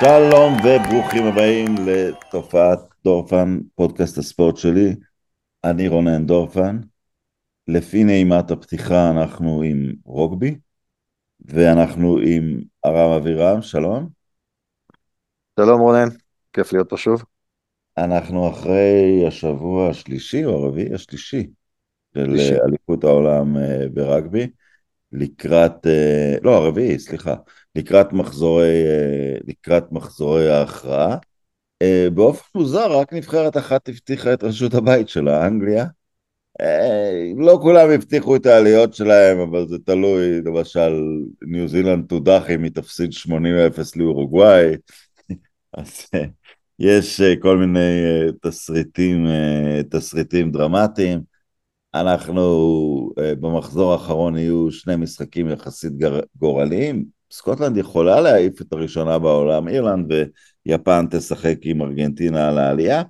שלום וברוכים הבאים לתופעת דורפן, פודקאסט הספורט שלי. אני רונן דורפן. לפי נעימת הפתיחה אנחנו עם רוגבי, ואנחנו עם ארם אבירם, שלום. שלום רונן, כיף להיות פה שוב. אנחנו אחרי השבוע השלישי או הרביעי השלישי של אליפות העולם אה, ברגבי, לקראת, אה, לא הרביעי, סליחה, לקראת מחזורי, אה, לקראת מחזורי ההכרעה. אה, באופן מוזר, רק נבחרת אחת הבטיחה את רשות הבית שלה, אנגליה. אה, לא כולם הבטיחו את העליות שלהם, אבל זה תלוי, למשל, ניו זילנד תודח אם היא תפסיד 80-0 לאורוגוואי. אז יש כל מיני תסריטים, תסריטים דרמטיים. אנחנו במחזור האחרון יהיו שני משחקים יחסית גורליים, סקוטלנד יכולה להעיף את הראשונה בעולם, אירלנד ויפן תשחק עם ארגנטינה על העלייה,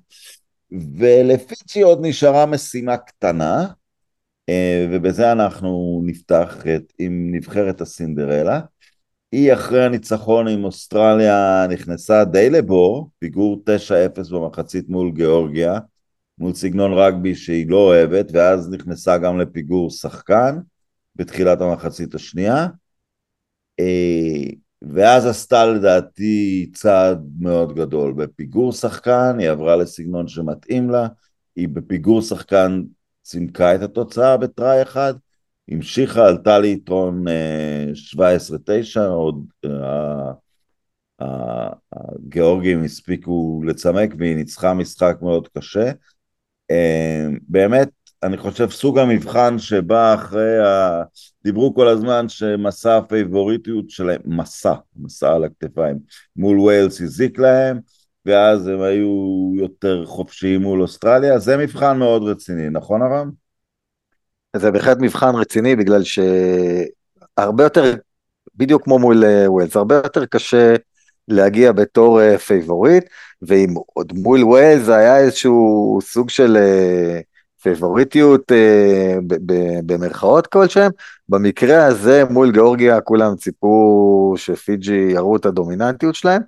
ולפיצ'י עוד נשארה משימה קטנה, אה, ובזה אנחנו נפתח את, עם נבחרת הסינדרלה. היא אחרי הניצחון עם אוסטרליה נכנסה די לבור, פיגור 9-0 במחצית מול גיאורגיה, מול סגנון רגבי שהיא לא אוהבת, ואז נכנסה גם לפיגור שחקן בתחילת המחצית השנייה. אה, ואז עשתה לדעתי צעד מאוד גדול. בפיגור שחקן היא עברה לסגנון שמתאים לה, היא בפיגור שחקן צימקה את התוצאה בטראי אחד, המשיכה, עלתה ליתרון 17-9, אה, עוד אה, הגיאורגים הספיקו לצמק והיא ניצחה משחק מאוד קשה. באמת אני חושב סוג המבחן שבא אחרי ה... דיברו כל הזמן שמשא הפייבוריטיות שלהם, משא, משא על הכתפיים, מול וויילס הזיק להם, ואז הם היו יותר חופשיים מול אוסטרליה, זה מבחן מאוד רציני, נכון ארם? זה בהחלט מבחן רציני בגלל שהרבה יותר, בדיוק כמו מול אה, וויילס, הרבה יותר קשה להגיע בתור אה, פייבוריט, ואם עוד מול ווילס היה איזשהו סוג של... Uh, פייבוריטיות אה, במרכאות כלשהם, במקרה הזה מול גיאורגיה כולם ציפו שפיג'י יראו את הדומיננטיות שלהם,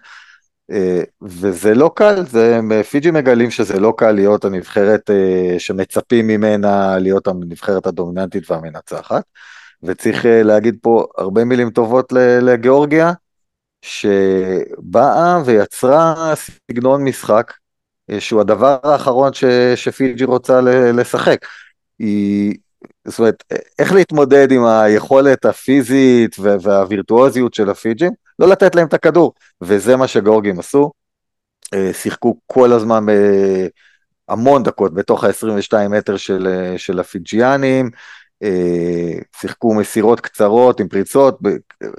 אה, וזה לא קל, זה, פיג'י מגלים שזה לא קל להיות הנבחרת אה, שמצפים ממנה להיות הנבחרת הדומיננטית והמנצחת, וצריך אה, להגיד פה הרבה מילים טובות לגיאורגיה, שבאה ויצרה סגנון משחק שהוא הדבר האחרון ש, שפיג'י רוצה לשחק. היא, זאת אומרת, איך להתמודד עם היכולת הפיזית והווירטואוזיות של הפיג'ים? לא לתת להם את הכדור, וזה מה שגורגים עשו. אה, שיחקו כל הזמן אה, המון דקות בתוך ה-22 מטר של, של הפיג'יאנים, שיחקו מסירות קצרות עם פריצות,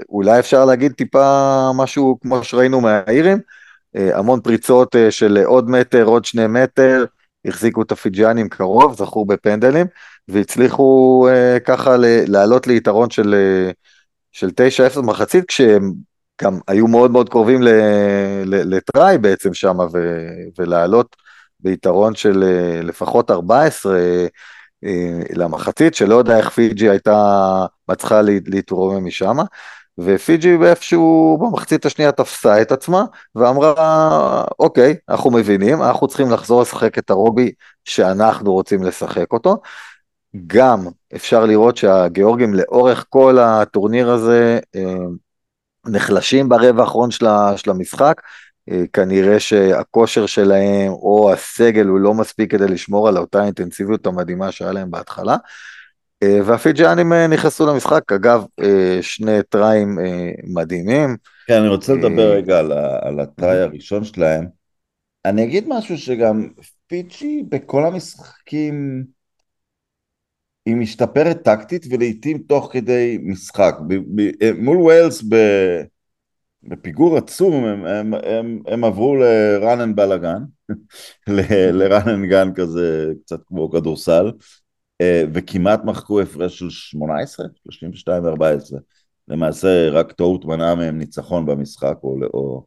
אולי אפשר להגיד טיפה משהו כמו שראינו מהאירים, אה, המון פריצות אה, של עוד מטר, עוד שני מטר, החזיקו את הפיג'אנים קרוב, זכו בפנדלים, והצליחו אה, ככה לעלות ליתרון של, של 9-0 במחצית, כשהם גם היו מאוד מאוד קרובים לטראי בעצם שם, ולעלות ביתרון של לפחות 14 למחצית, שלא יודע איך פיג'י הייתה מצליחה להתרומם משם. ופיג'י באיפשהו במחצית השנייה תפסה את עצמה ואמרה אוקיי אנחנו מבינים אנחנו צריכים לחזור לשחק את הרוגבי שאנחנו רוצים לשחק אותו. גם אפשר לראות שהגיאורגים לאורך כל הטורניר הזה אה, נחלשים ברבע האחרון של המשחק אה, כנראה שהכושר שלהם או הסגל הוא לא מספיק כדי לשמור על אותה אינטנסיביות המדהימה שהיה להם בהתחלה. אה, והפיג'אנים אה, נכנסו למשחק, אגב, אה, שני טריים מדהימים. כן, אני רוצה לדבר רגע על, על הטריי הראשון שלהם. אני אגיד משהו שגם פיג'י בכל המשחקים היא משתפרת טקטית ולעיתים תוך כדי משחק. ב, ב, מול ווילס ב, בפיגור עצום, הם, הם, הם, הם עברו ל run and בלאגן, ל run and gun כזה, קצת כמו כדורסל, וכמעט מחקו הפרש של 18, 32 ו-14. למעשה רק טעות מנעה מהם ניצחון במשחק, או, או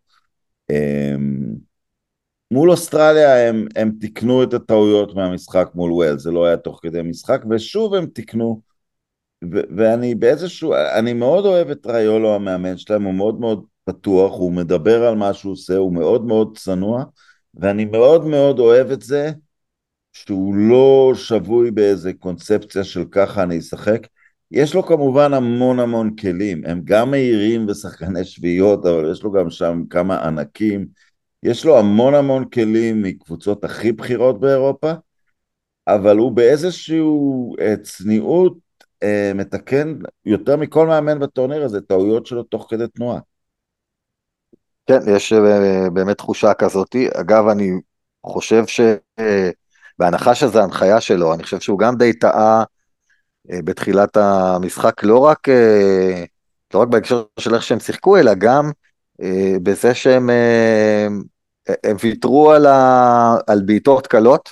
אמ, מול אוסטרליה הם, הם תיקנו את הטעויות מהמשחק מול וויילס, זה לא היה תוך כדי משחק, ושוב הם תיקנו, ו- ואני באיזשהו, אני מאוד אוהב את ריולו המאמן שלהם, הוא מאוד מאוד פתוח, הוא מדבר על מה שהוא עושה, הוא מאוד מאוד צנוע, ואני מאוד מאוד אוהב את זה שהוא לא שבוי באיזה קונספציה של ככה אני אשחק. יש לו כמובן המון המון כלים, הם גם מהירים ושחקני שביעיות, אבל יש לו גם שם כמה ענקים. יש לו המון המון כלים מקבוצות הכי בכירות באירופה, אבל הוא באיזשהו אה, צניעות אה, מתקן יותר מכל מאמן בטורניר הזה טעויות שלו תוך כדי תנועה. כן, יש אה, באמת תחושה כזאת. אגב, אני חושב שבהנחה שזו הנחיה שלו, אני חושב שהוא גם די טעה בתחילת המשחק, לא רק, לא רק בהקשר של איך שהם שיחקו, אלא גם בזה שהם הם ויתרו על, ה... על בעיטות קלות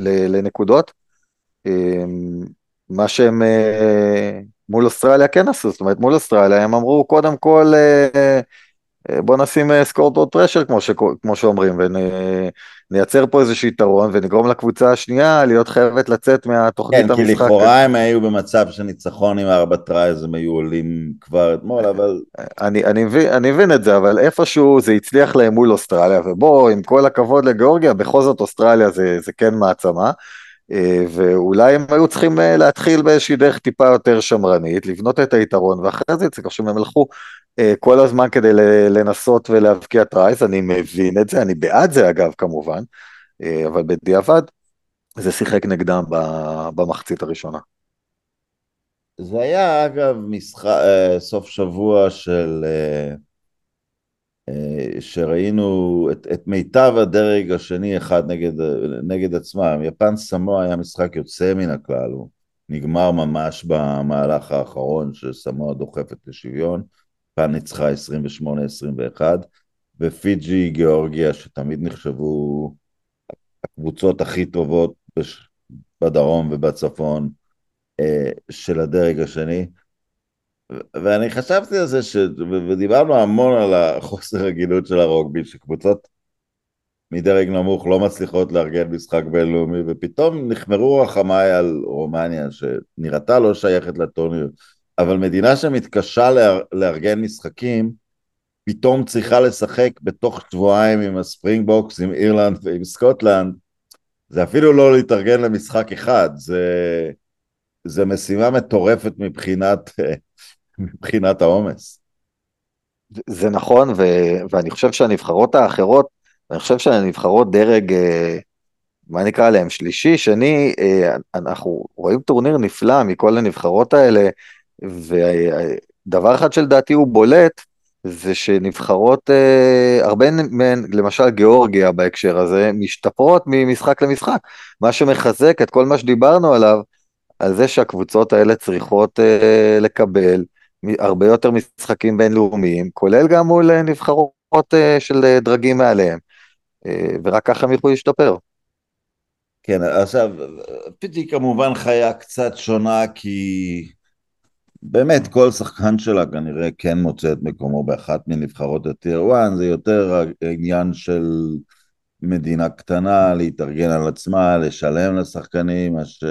לנקודות, מה שהם אה, מול אוסטרליה כן עשו, זאת אומרת מול אוסטרליה הם אמרו קודם כל אה, אה, בוא נשים scoreboard pressure כמו, ש... כמו שאומרים ונייצר פה איזשהו יתרון ונגרום לקבוצה השנייה להיות חייבת לצאת מהתוכנית כן, המשחק. כן, כי לכאורה הם היו במצב של ניצחון עם ארבע tries, הם היו עולים כבר אתמול, אבל... אני, אני, מבין, אני מבין את זה, אבל איפשהו זה הצליח להם מול אוסטרליה, ובוא, עם כל הכבוד לגיאורגיה, בכל זאת אוסטרליה זה, זה כן מעצמה. אה, ואולי הם היו צריכים אה, להתחיל באיזושהי דרך טיפה יותר שמרנית, לבנות את היתרון, ואחרי זה צריך שהם הלכו אה, כל הזמן כדי לנסות ולהבקיע tries, אני מבין את זה, אני בעד זה אגב כמובן, אבל בדיעבד זה שיחק נגדם במחצית הראשונה. זה היה אגב משחק, סוף שבוע של שראינו את, את מיטב הדרג השני אחד נגד, נגד עצמם. יפן סמואה היה משחק יוצא מן הכלל, הוא נגמר ממש במהלך האחרון שסמואה דוחפת לשוויון, יפן ניצחה 28-21, ופיג'י גיאורגיה שתמיד נחשבו הקבוצות הכי טובות בדרום ובצפון אה, של הדרג השני, ואני חשבתי על זה, ש... ודיברנו המון על החוסר הגינות של הרוגבי, שקבוצות מדרג נמוך לא מצליחות לארגן משחק בינלאומי, ופתאום נכמרו רחמיי על רומניה, שנראתה לא שייכת לטורניר, אבל מדינה שמתקשה לאר... לארגן משחקים, פתאום צריכה לשחק בתוך שבועיים עם הספרינגבוקס, עם אירלנד ועם סקוטלנד, זה אפילו לא להתארגן למשחק אחד, זה, זה משימה מטורפת מבחינת מבחינת העומס. זה נכון, ו, ואני חושב שהנבחרות האחרות, אני חושב שהנבחרות דרג, אה, מה נקרא להם, שלישי, שני, אה, אנחנו רואים טורניר נפלא מכל הנבחרות האלה, ודבר אחד שלדעתי הוא בולט, זה שנבחרות, אה, הרבה מהן, למשל גיאורגיה בהקשר הזה, משתפרות ממשחק למשחק, מה שמחזק את כל מה שדיברנו עליו, על זה שהקבוצות האלה צריכות לקבל הרבה יותר משחקים בינלאומיים, כולל גם מול אה, נבחרות אה, של אה, דרגים מעליהם, ורק ככה הם יוכלו להשתפר. כן, עכשיו, פיטי כמובן חיה קצת שונה כי באמת כל שחקן שלה כנראה כן מוצא את מקומו באחת מנבחרות הטיר 1, זה יותר עניין של מדינה קטנה להתארגן על עצמה, לשלם לשחקנים, מה ש...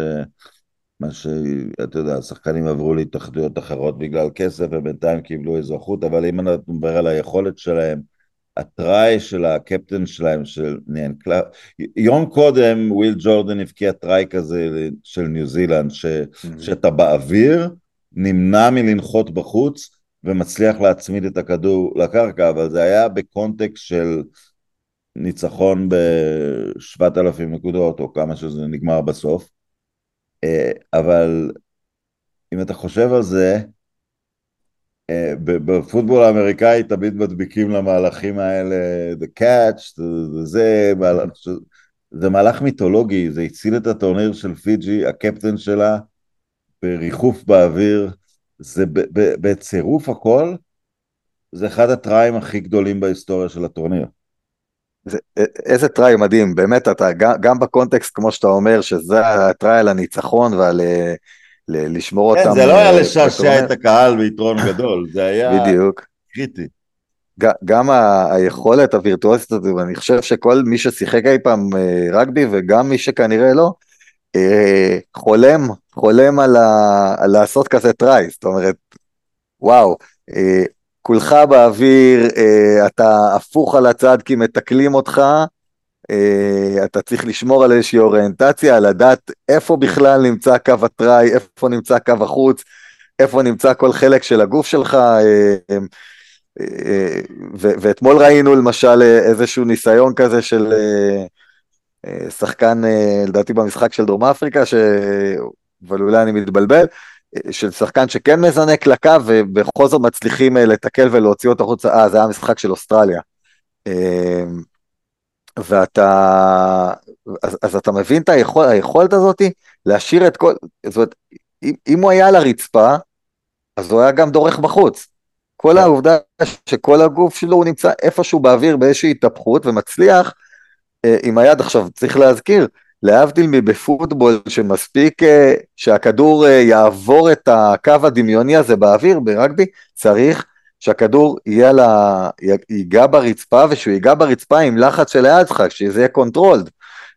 מה שאתה יודע, השחקנים עברו להתאחדויות אחרות בגלל כסף ובינתיים קיבלו אזרחות, אבל אם אנחנו נדבר על היכולת שלהם, ה try של הקפטן שלהם, של ניאן קלאב, יום קודם וויל ג'ורדן הבקיע try כזה של ניו זילנד, ש, mm-hmm. שאתה באוויר, נמנע מלנחות בחוץ ומצליח להצמיד את הכדור לקרקע, אבל זה היה בקונטקסט של ניצחון ב-7,000 נקודות, או כמה שזה נגמר בסוף. אה, אבל אם אתה חושב על זה, אה, בפוטבול האמריקאי תמיד מדביקים למהלכים האלה the catch, זה מהלך, זה מהלך מיתולוגי, זה הציל את הטורניר של פיג'י, הקפטן שלה בריחוף באוויר, זה בצירוף הכל, זה אחד הטריים הכי גדולים בהיסטוריה של הטורניר. זה, איזה טראי מדהים, באמת אתה, גם, גם בקונטקסט כמו שאתה אומר, שזה הטראי על הניצחון ועל ל, לשמור כן, אותם. זה לא היה אה, לשעשע בטורניר. את הקהל ביתרון גדול, זה היה בדיוק. קריטי. גם היכולת הווירטואוזית הזאת, ואני חושב שכל מי ששיחק אי פעם אה, רגבי וגם מי שכנראה לא, אה, חולם, חולם על, ה, על לעשות כזה טראי, זאת אומרת, וואו, אה, כולך באוויר, אה, אתה הפוך על הצד כי מתקלים אותך, אה, אתה צריך לשמור על איזושהי אוריינטציה, לדעת איפה בכלל נמצא קו הטראי, איפה נמצא קו החוץ, איפה נמצא כל חלק של הגוף שלך. אה, ו- ואתמול ראינו למשל איזשהו ניסיון כזה של שחקן, לדעתי במשחק של דרום אפריקה, ש... אבל אולי אני מתבלבל, של שחקן שכן מזנק לקו ובכל זאת מצליחים אה, לתקל ולהוציא אותו החוצה, אה, זה היה משחק של אוסטרליה. אה, ואתה, אז, אז אתה מבין את היכול, היכולת הזאת להשאיר את כל, זאת אומרת, אם, אם הוא היה על הרצפה, אז הוא היה גם דורך בחוץ. כל כן. העובדה שכל הגוף שלו הוא נמצא איפשהו באוויר באיזושהי התהפכות ומצליח אה, עם היד. עכשיו צריך להזכיר, להבדיל מבפוטבול שמספיק אה, שהכדור אה, יעבור את הקו הדמיוני הזה באוויר, ברגבי צריך שהכדור יהיה על ה... ייגע ברצפה ושהוא ייגע ברצפה עם לחץ של היד שלך, שזה יהיה controlled.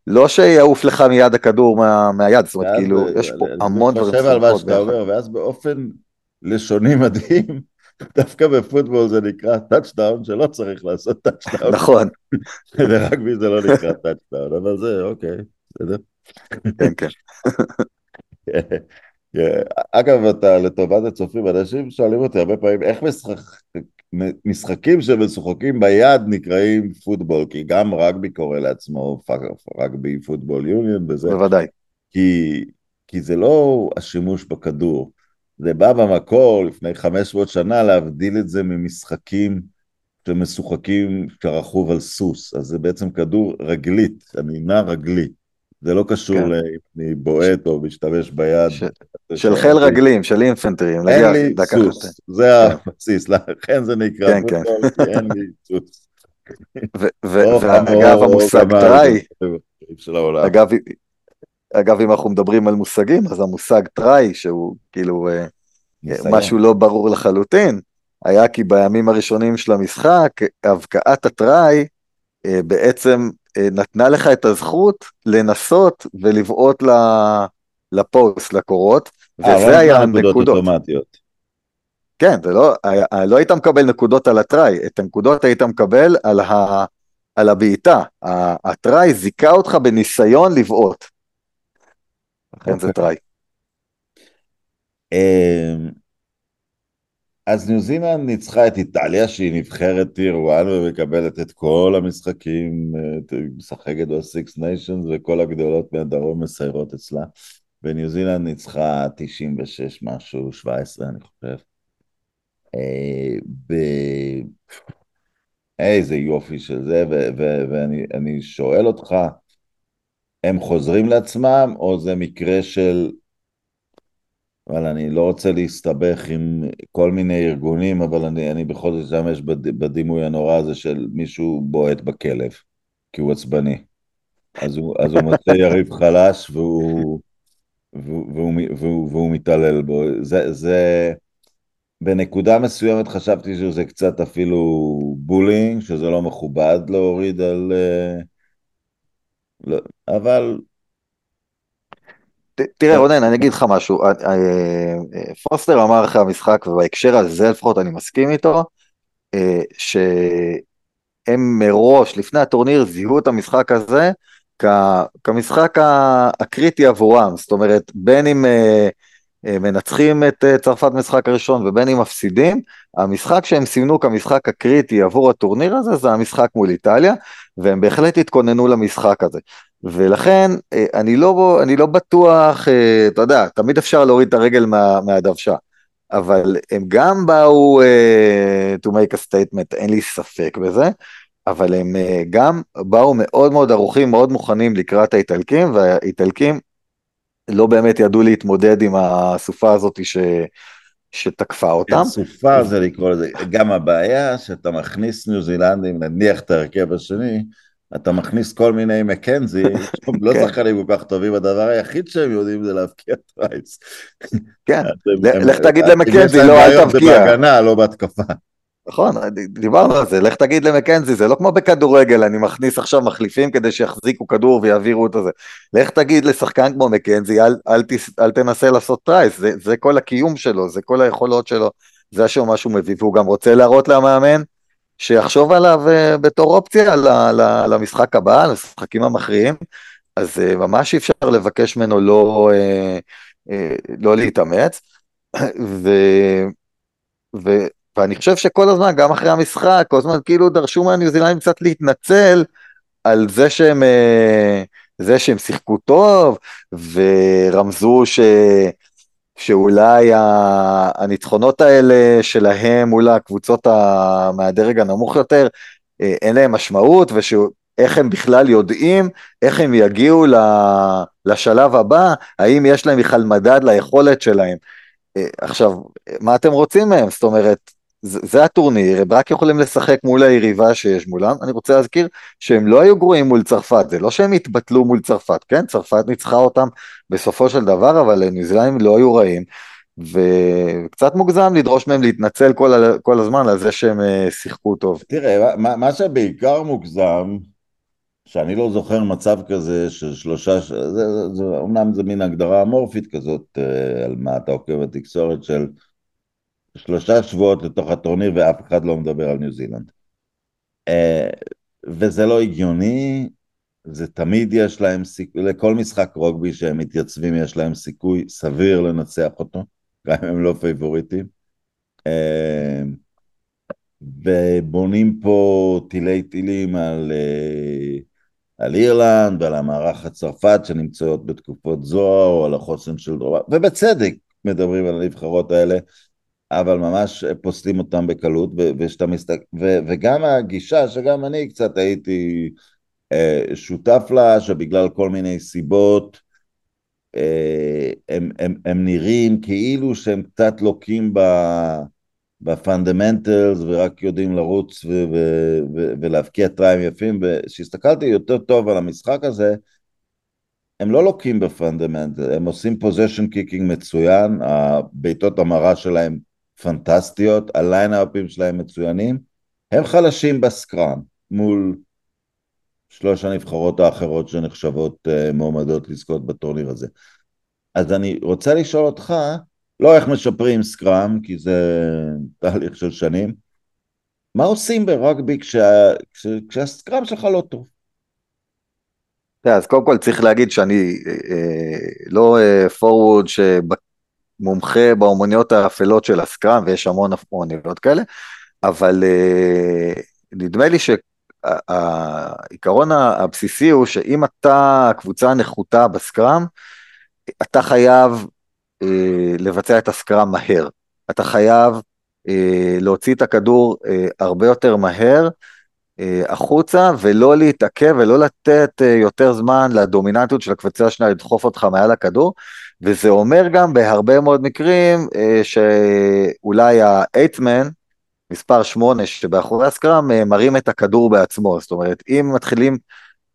לא שיעוף לך מיד הכדור מה, מהיד, זאת אומרת, כאילו, ב- יש פה אני המון דברים חושב על מה שאתה אומר, ואז באופן לשוני מדהים, דווקא בפוטבול זה נקרא touchdown, שלא צריך לעשות. touchdown, נכון, ורגבי זה לא נקרא touchdown, אבל זה אוקיי, בסדר. כן, כן. אגב, אתה לטובת הצופים, אנשים שואלים אותי הרבה פעמים, איך משחק, משחקים שמשוחקים ביד נקראים פוטבול, כי גם רגבי קורא לעצמו rugby football union וזה, בוודאי. כי, כי זה לא השימוש בכדור, זה בא במקור לפני 500 שנה להבדיל את זה ממשחקים שמשוחקים כרכוב על סוס, אז זה בעצם כדור רגלית, הנעימה רגלי, זה לא קשור כן. לאם אני בועט או משתמש ביד. ש- של חיל רגלים, של אינפנטרי. אין לי סוס. זה כן. הבסיס, לכן זה נקרא כן, כן. אין לי סוס. ואגב, המושג טראי. אגב, אם אנחנו מדברים על מושגים, אז המושג טראי, שהוא כאילו אה. משהו לא ברור לחלוטין, היה כי בימים הראשונים של המשחק, הבקעת הטראי אה, בעצם נתנה לך את הזכות לנסות ולבעוט לפוסט, לקורות, אה, וזה היה נקודות הנקודות. כן, זה לא, היה- לא היית מקבל נקודות על הטראי, את הנקודות היית מקבל על, ה, על הבעיטה. הטראי זיכה אותך בניסיון לבעוט. לכן זה אוקיי. טראי. אז ניו זילנד ניצחה את איטליה שהיא נבחרת טיר 1 ומקבלת את כל המשחקים, משחקת ב-Six Nations וכל הגדולות מהדרום מסיירות אצלה. וניו זילנד ניצחה 96 משהו, 17 אני חושב. אה, ב... איזה יופי של זה, ואני אני שואל אותך, הם חוזרים לעצמם, או זה מקרה של אבל אני לא רוצה להסתבך עם כל מיני ארגונים, אבל אני, אני בכל זאת אשתמש בד, בדימוי הנורא הזה של מישהו בועט בכלב, כי הוא עצבני. אז הוא, אז הוא מוצא יריב חלש והוא, והוא, והוא, והוא, והוא מתעלל בו. זה, זה, בנקודה מסוימת חשבתי שזה קצת אפילו bullying, שזה לא מכובד להוריד על... אה, לא, אבל תראה רונן, אני אגיד לך משהו, אה, אה, אה, פוסטר אמר אחרי המשחק, ובהקשר הזה לפחות אני מסכים איתו, שהם מראש, לפני הטורניר, זיהו את המשחק הזה כמשחק הקריטי עבורם, זאת אומרת, בין אם מנצחים את צרפת במשחק הראשון ובין אם מפסידים, המשחק שהם סימנו כמשחק הקריטי עבור הטורניר הזה, זה המשחק מול איטליה, והם בהחלט התכוננו למשחק הזה. ולכן אה, אני לא, אני לא בטוח, אה, אתה יודע, תמיד אפשר להוריד את הרגל מה, מהדוושה, אבל הם גם באו uh, to make a statement, אין לי ספק בזה, אבל הם uh, גם באו מאוד מאוד ערוכים, מאוד מוכנים לקראת האיטלקים, והאיטלקים לא באמת ידעו להתמודד עם הסופה הזאת ש, שתקפה אותם. סופה זה לקרוא לזה, גם הבעיה שאתה מכניס ניו זילנדים, נניח את ההרכב השני, אתה מכניס כל מיני מקנזי, לא כן. שחקנים כל כך טובים, הדבר היחיד שהם יודעים זה להבקיע tries. כן, לך תגיד למקנזי, לא אל תבקיע. זה בהגנה, לא בהתקפה. נכון, דיברנו על זה, לך תגיד למקנזי, זה לא כמו בכדורגל, אני מכניס עכשיו מחליפים כדי שיחזיקו כדור ויעבירו את זה. לך תגיד לשחקן כמו מקנזי, אל, אל, תס, אל תנסה לעשות tries, זה, זה כל הקיום שלו, זה כל היכולות שלו, זה שהוא מה שהוא מביא, והוא גם רוצה להראות למאמן שיחשוב עליו uh, בתור אופציה למשחק הבא, למשחקים המכריעים, אז uh, ממש אי אפשר לבקש ממנו לא, uh, לא להתאמץ. ו... ו... ואני חושב שכל הזמן, גם אחרי המשחק, כל הזמן כאילו דרשו מהניו זילנדים קצת להתנצל על זה שהם, אה, זה שהם שיחקו טוב, ורמזו ש... שאולי הניצחונות האלה שלהם מול הקבוצות מהדרג הנמוך יותר, אה, אין להם משמעות, ואיך הם בכלל יודעים, איך הם יגיעו לשלב הבא, האם יש להם בכלל מדד ליכולת שלהם. אה, עכשיו, מה אתם רוצים מהם? זאת אומרת, זה, הטורניר, הם רק יכולים לשחק מול היריבה שיש מולם. אני רוצה להזכיר שהם לא היו גרועים מול צרפת, זה לא שהם התבטלו מול צרפת, כן? צרפת ניצחה אותם בסופו של דבר, אבל ניו זילנדים לא היו רעים. וקצת מוגזם לדרוש מהם להתנצל כל, כל הזמן על זה שהם אה, שיחקו טוב. תראה, מה, מה שבעיקר מוגזם, שאני לא זוכר מצב כזה של שלושה, זה, זה, זה, אומנם זה מין הגדרה אמורפית כזאת, אה, על מה אתה עוקב בתקשורת של שלושה שבועות לתוך הטורניר ואף אחד לא מדבר על ניו זילנד. אה, וזה לא הגיוני, זה תמיד יש להם סיכוי, לכל משחק רוגבי שהם מתייצבים יש להם סיכוי סביר לנצח אותו, גם אם הם לא פייבוריטים. אה, ובונים פה תילי תילים על, אה, על אירלנד ועל המערך הצרפת שנמצאות בתקופות זוהר או על החוסן של דרומה, ובצדק מדברים על הנבחרות האלה. אבל ממש פוסלים אותם בקלות, ושאתה מסתכל, וגם הגישה שגם אני קצת הייתי אה, שותף לה, שבגלל כל מיני סיבות אה, הם, הם, הם נראים כאילו שהם קצת לוקים ב fundamentals ורק יודעים לרוץ ו- ו- ו- ולהבקיע try ים יפים, וכשהסתכלתי יותר טוב על המשחק הזה, הם לא לוקים ב fundamental, הם עושים position kicking מצוין, הבעיטות המרה שלהם פנטסטיות, ה lineout ים שלהם מצוינים, הם חלשים ב scrum מול שלוש הנבחרות האחרות שנחשבות uh, מועמדות לזכות בטורניר הזה. אז אני רוצה לשאול אותך, לא איך משפרים סקראם, כי זה תהליך של שנים, מה עושים ברגבי כשה, כשה, כשהסקראם שלך לא טוב? אז קודם כל צריך להגיד שאני אה, אה לא פורוורד אה, מומחה באומניות האפלות של הסקראם, ויש המון אומניות כאלה, אבל uh, נדמה לי שהעיקרון הבסיסי הוא שאם אתה קבוצה נחותה בסקראם, אתה חייב uh, לבצע את הסקראם מהר. אתה חייב uh, להוציא את הכדור הרבה יותר מהר, החוצה ולא להתעכב ולא לתת יותר זמן לדומיננטיות של הקבוצה השנייה לדחוף אותך מעל הכדור, וזה אומר גם בהרבה מאוד מקרים אה, שאולי האייטמן, מספר 8 שבאחורי הסקראם, אה, מרים את הכדור בעצמו, זאת אומרת אם מתחילים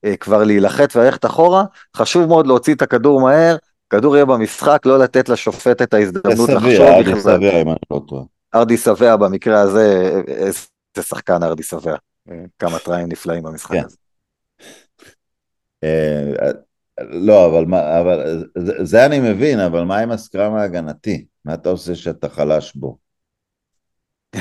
אה, כבר להילחץ וללכת אחורה, חשוב מאוד להוציא את הכדור מהר, כדור יהיה במשחק, לא לתת לשופט את ההזדמנות לחשוב. ארדי סביה, אם אני לא טועה. ארדי סביה במקרה הזה, איזה שחקן ארדי סביה, כמה טריים נפלאים במשחק כן. הזה. לא, אבל, מה, אבל זה, זה אני מבין, אבל מה עם הסקראם ההגנתי? מה אתה עושה שאתה חלש בו?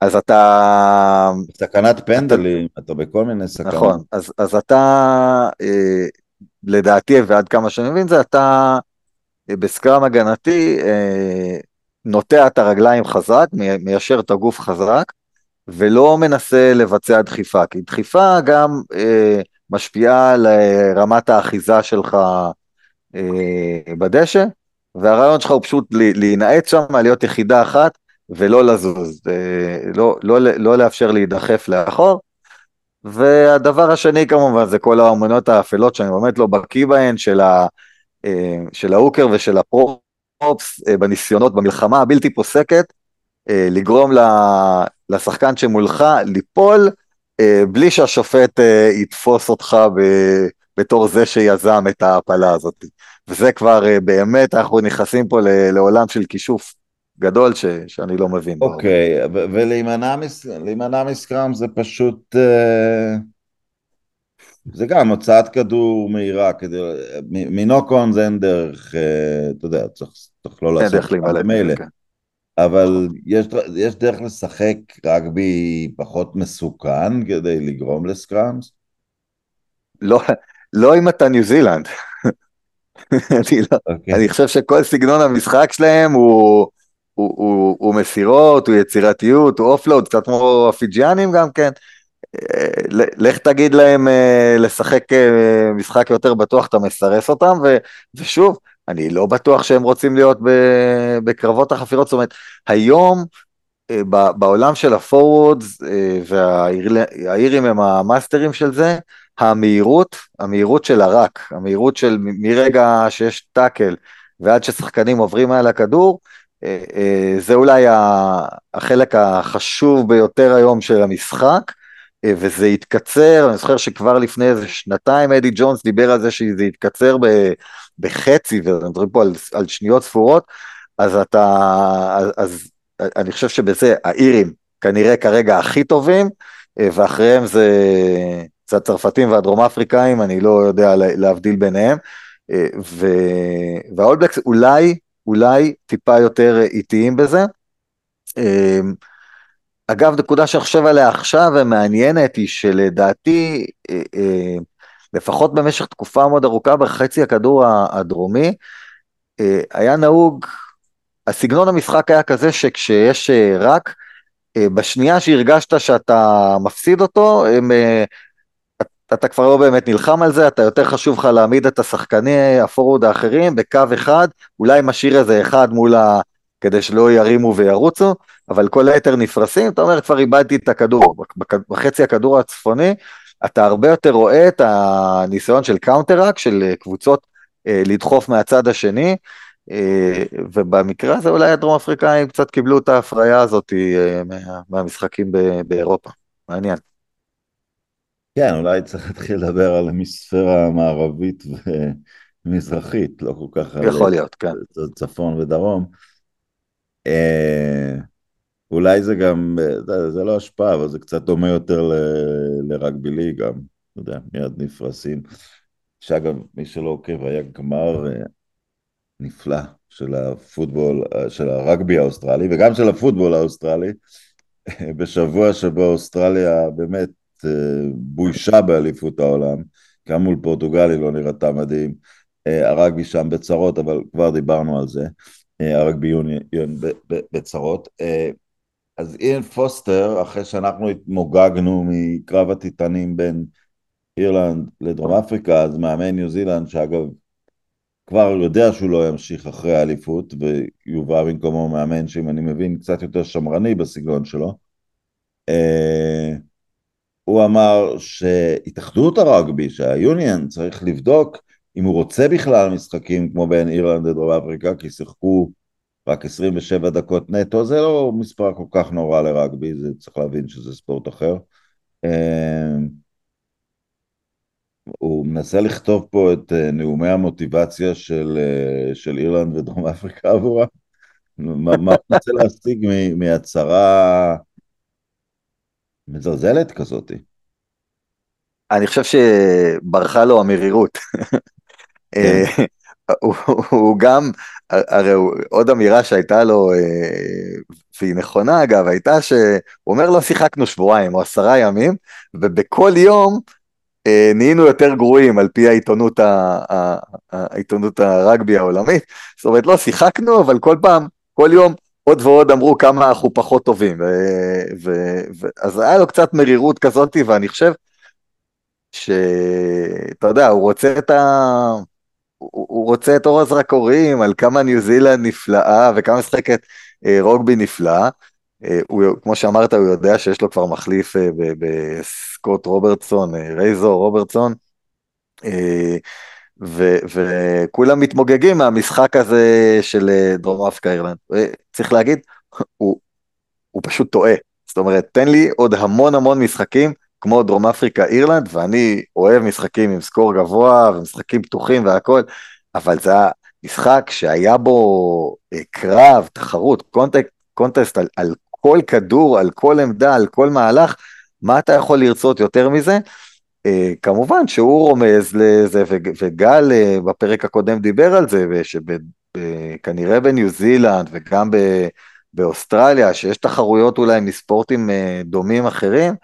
אז אתה... סכנת פנדלים, אתה, אתה בכל מיני סכנות. נכון, אז, אז אתה, אה, לדעתי, ועד כמה שאני מבין זה, אתה אה, בסקראם הגנתי אה, נוטע את הרגליים חזק, מיישר את הגוף חזק, ולא מנסה לבצע דחיפה, כי דחיפה גם... אה, משפיעה על אה, רמת האחיזה שלך אה, בדשא, והרעיון שלך הוא פשוט להינעץ שם, להיות יחידה אחת ולא לזוז, אה, לא, לא, לא לאפשר להידחף לאחור. והדבר השני כמובן זה כל האמונות האפלות שאני באמת לא בקיא בהן, של, ה, של ההוקר ושל הפרו, מופס בניסיונות, במלחמה הבלתי פוסקת, לגרום לשחקן שמולך ליפול, בלי שהשופט יתפוס אותך בתור זה שיזם את ההעפלה הזאת. וזה כבר באמת, אנחנו נכנסים פה לעולם של כישוף גדול ש, שאני לא מבין. אוקיי, okay, ולהימנע מסקראם זה פשוט... Uh... זה גם הוצאת כדור מהירה, כדי... מנוקון זה אין דרך, אה, אתה יודע, צריך, צריך לא לעשות דרך להימלט מילא. כן. אבל יש, יש דרך לשחק רגבי פחות מסוכן כדי לגרום לסקראמס? לא, לא אם אתה ניו זילנד. אני, לא, okay. אוקיי. אני חושב שכל סגנון המשחק שלהם הוא, הוא, הוא, הוא מסירות, הוא יצירתיות, הוא offload, קצת כמו הפיג'יאנים גם כן. לך תגיד להם אה, לשחק אה, משחק יותר בטוח, אתה מסרס אותם, ו, ושוב, אני לא בטוח שהם רוצים להיות בקרבות החפירות, זאת אומרת, היום אה, בעולם של ה forwards, והאירים הם המאסטרים של זה, המהירות, המהירות של הרק, המהירות של מרגע שיש טאקל ועד ששחקנים עוברים מעל הכדור, זה אולי החלק החשוב ביותר היום של המשחק, אה, וזה התקצר, אני זוכר שכבר לפני איזה שנתיים אדי ג'ונס דיבר על זה שזה יתקצר בחצי, ומדברים פה על, על שניות ספורות, אז אתה, אז, אז אני חושב שבזה האירים כנראה כרגע הכי טובים, אה, ואחריהם זה, זה הצרפתים והדרום אפריקאים, אני לא יודע להבדיל ביניהם, אה, והאולבלקס אולי, אולי טיפה יותר איטיים בזה. אגב, נקודה שאני חושב עליה עכשיו ומעניינת היא שלדעתי, אה, אה, לפחות במשך תקופה מאוד ארוכה בחצי הכדור הדרומי, אה, היה נהוג, הסגנון המשחק היה כזה שכשיש ruck, בשנייה שהרגשת שאתה מפסיד אותו, הם, אתה כבר לא באמת נלחם על זה, אתה יותר חשוב לך להעמיד את השחקני ה forward האחרים בקו אחד, אולי משאיר איזה אחד מול ה... כדי שלא ירימו וירוצו, אבל כל היתר נפרסים, אתה אומר, כבר איבדתי את הכדור. בחצי הכדור הצפוני, אתה הרבה יותר רואה את הניסיון של counter-ruck, של קבוצות אה, לדחוף מהצד השני, אה, ובמקרה הזה אולי הדרום אפריקאים קצת קיבלו את ההפריה הזאת אה, מה, מהמשחקים באירופה. מעניין. כן, אולי צריך להתחיל לדבר על המספירה המערבית ומזרחית, לא כל כך יכול על להיות, כן. צפון ודרום. אה, אולי זה גם, זה, זה לא השפעה, אבל זה קצת דומה יותר ל, ל rugby league גם, אתה יודע, מיד נפרסים. שאגב, מי שלא עוקב, היה גמר אה, נפלא של הפוטבול, אה, של הרגבי האוסטרלי, וגם של הפוטבול האוסטרלי, בשבוע שבו אוסטרליה באמת בוישה באליפות העולם, גם מול פורטוגל היא לא נראתה מדהים, הרגבי שם בצרות, אבל כבר דיברנו על זה. ה rugby union בצרות. אז איין פוסטר, אחרי שאנחנו התמוגגנו מקרב הטיטנים בין אירלנד לדרום אפריקה, אז מאמן ניו זילנד, שאגב כבר יודע שהוא לא ימשיך אחרי האליפות, ויובא במקומו מאמן שאם אני מבין קצת יותר שמרני בסגנון שלו, אה, הוא אמר שהתאחדות הרגבי, שהיוניון צריך לבדוק אם הוא רוצה בכלל משחקים כמו בין אירלנד לדרום אפריקה, כי שיחקו רק 27 דקות נטו, זה לא מספר כל כך נורא לרגבי, זה צריך להבין שזה ספורט אחר. אמ, הוא מנסה לכתוב פה את אה, נאומי המוטיבציה של, אה, של אירלנד ודרום אפריקה עבורה. מה הוא מנסה להשיג מהצהרה מזלזלת כזאת? אני חושב שברחה לו המרירות. הוא, הוא גם, הרי הוא, עוד אמירה שהייתה לו, אה, והיא נכונה אגב, הייתה שהוא אומר לא שיחקנו שבועיים או עשרה ימים, ובכל יום אה, נהיינו יותר גרועים על פי העיתונות, ה, ה, העיתונות הרגבי העולמית. זאת אומרת, לא שיחקנו, אבל כל פעם, כל יום עוד ועוד אמרו כמה אנחנו פחות טובים. ו, ו, ו, אז היה לו קצת מרירות כזאת, ואני חושב שאתה יודע, הוא רוצה את ה... הוא רוצה את אור הזרקורים על כמה ניו זילנד נפלאה וכמה משחקת אה, רוגבי נפלא. אה, הוא, כמו שאמרת, הוא יודע שיש לו כבר מחליף אה, בסקוט רוברטסון, רייזור רוברטסון. ו, וכולם מתמוגגים מהמשחק הזה של דרום אפריקה אירלנד. צריך להגיד, הוא, הוא פשוט טועה. זאת אומרת, תן לי עוד המון המון משחקים כמו דרום אפריקה אירלנד, ואני אוהב משחקים עם score גבוה ומשחקים פתוחים והכל, אבל זה היה משחק שהיה בו קרב, תחרות, contact, contest על, על כל כדור, על כל עמדה, על כל מהלך, מה אתה יכול לרצות יותר מזה? Uh, כמובן שהוא רומז לזה, וגל uh, בפרק הקודם דיבר על זה, שכנראה בניו זילנד וגם באוסטרליה, שיש תחרויות אולי מספורטים uh, דומים אחרים,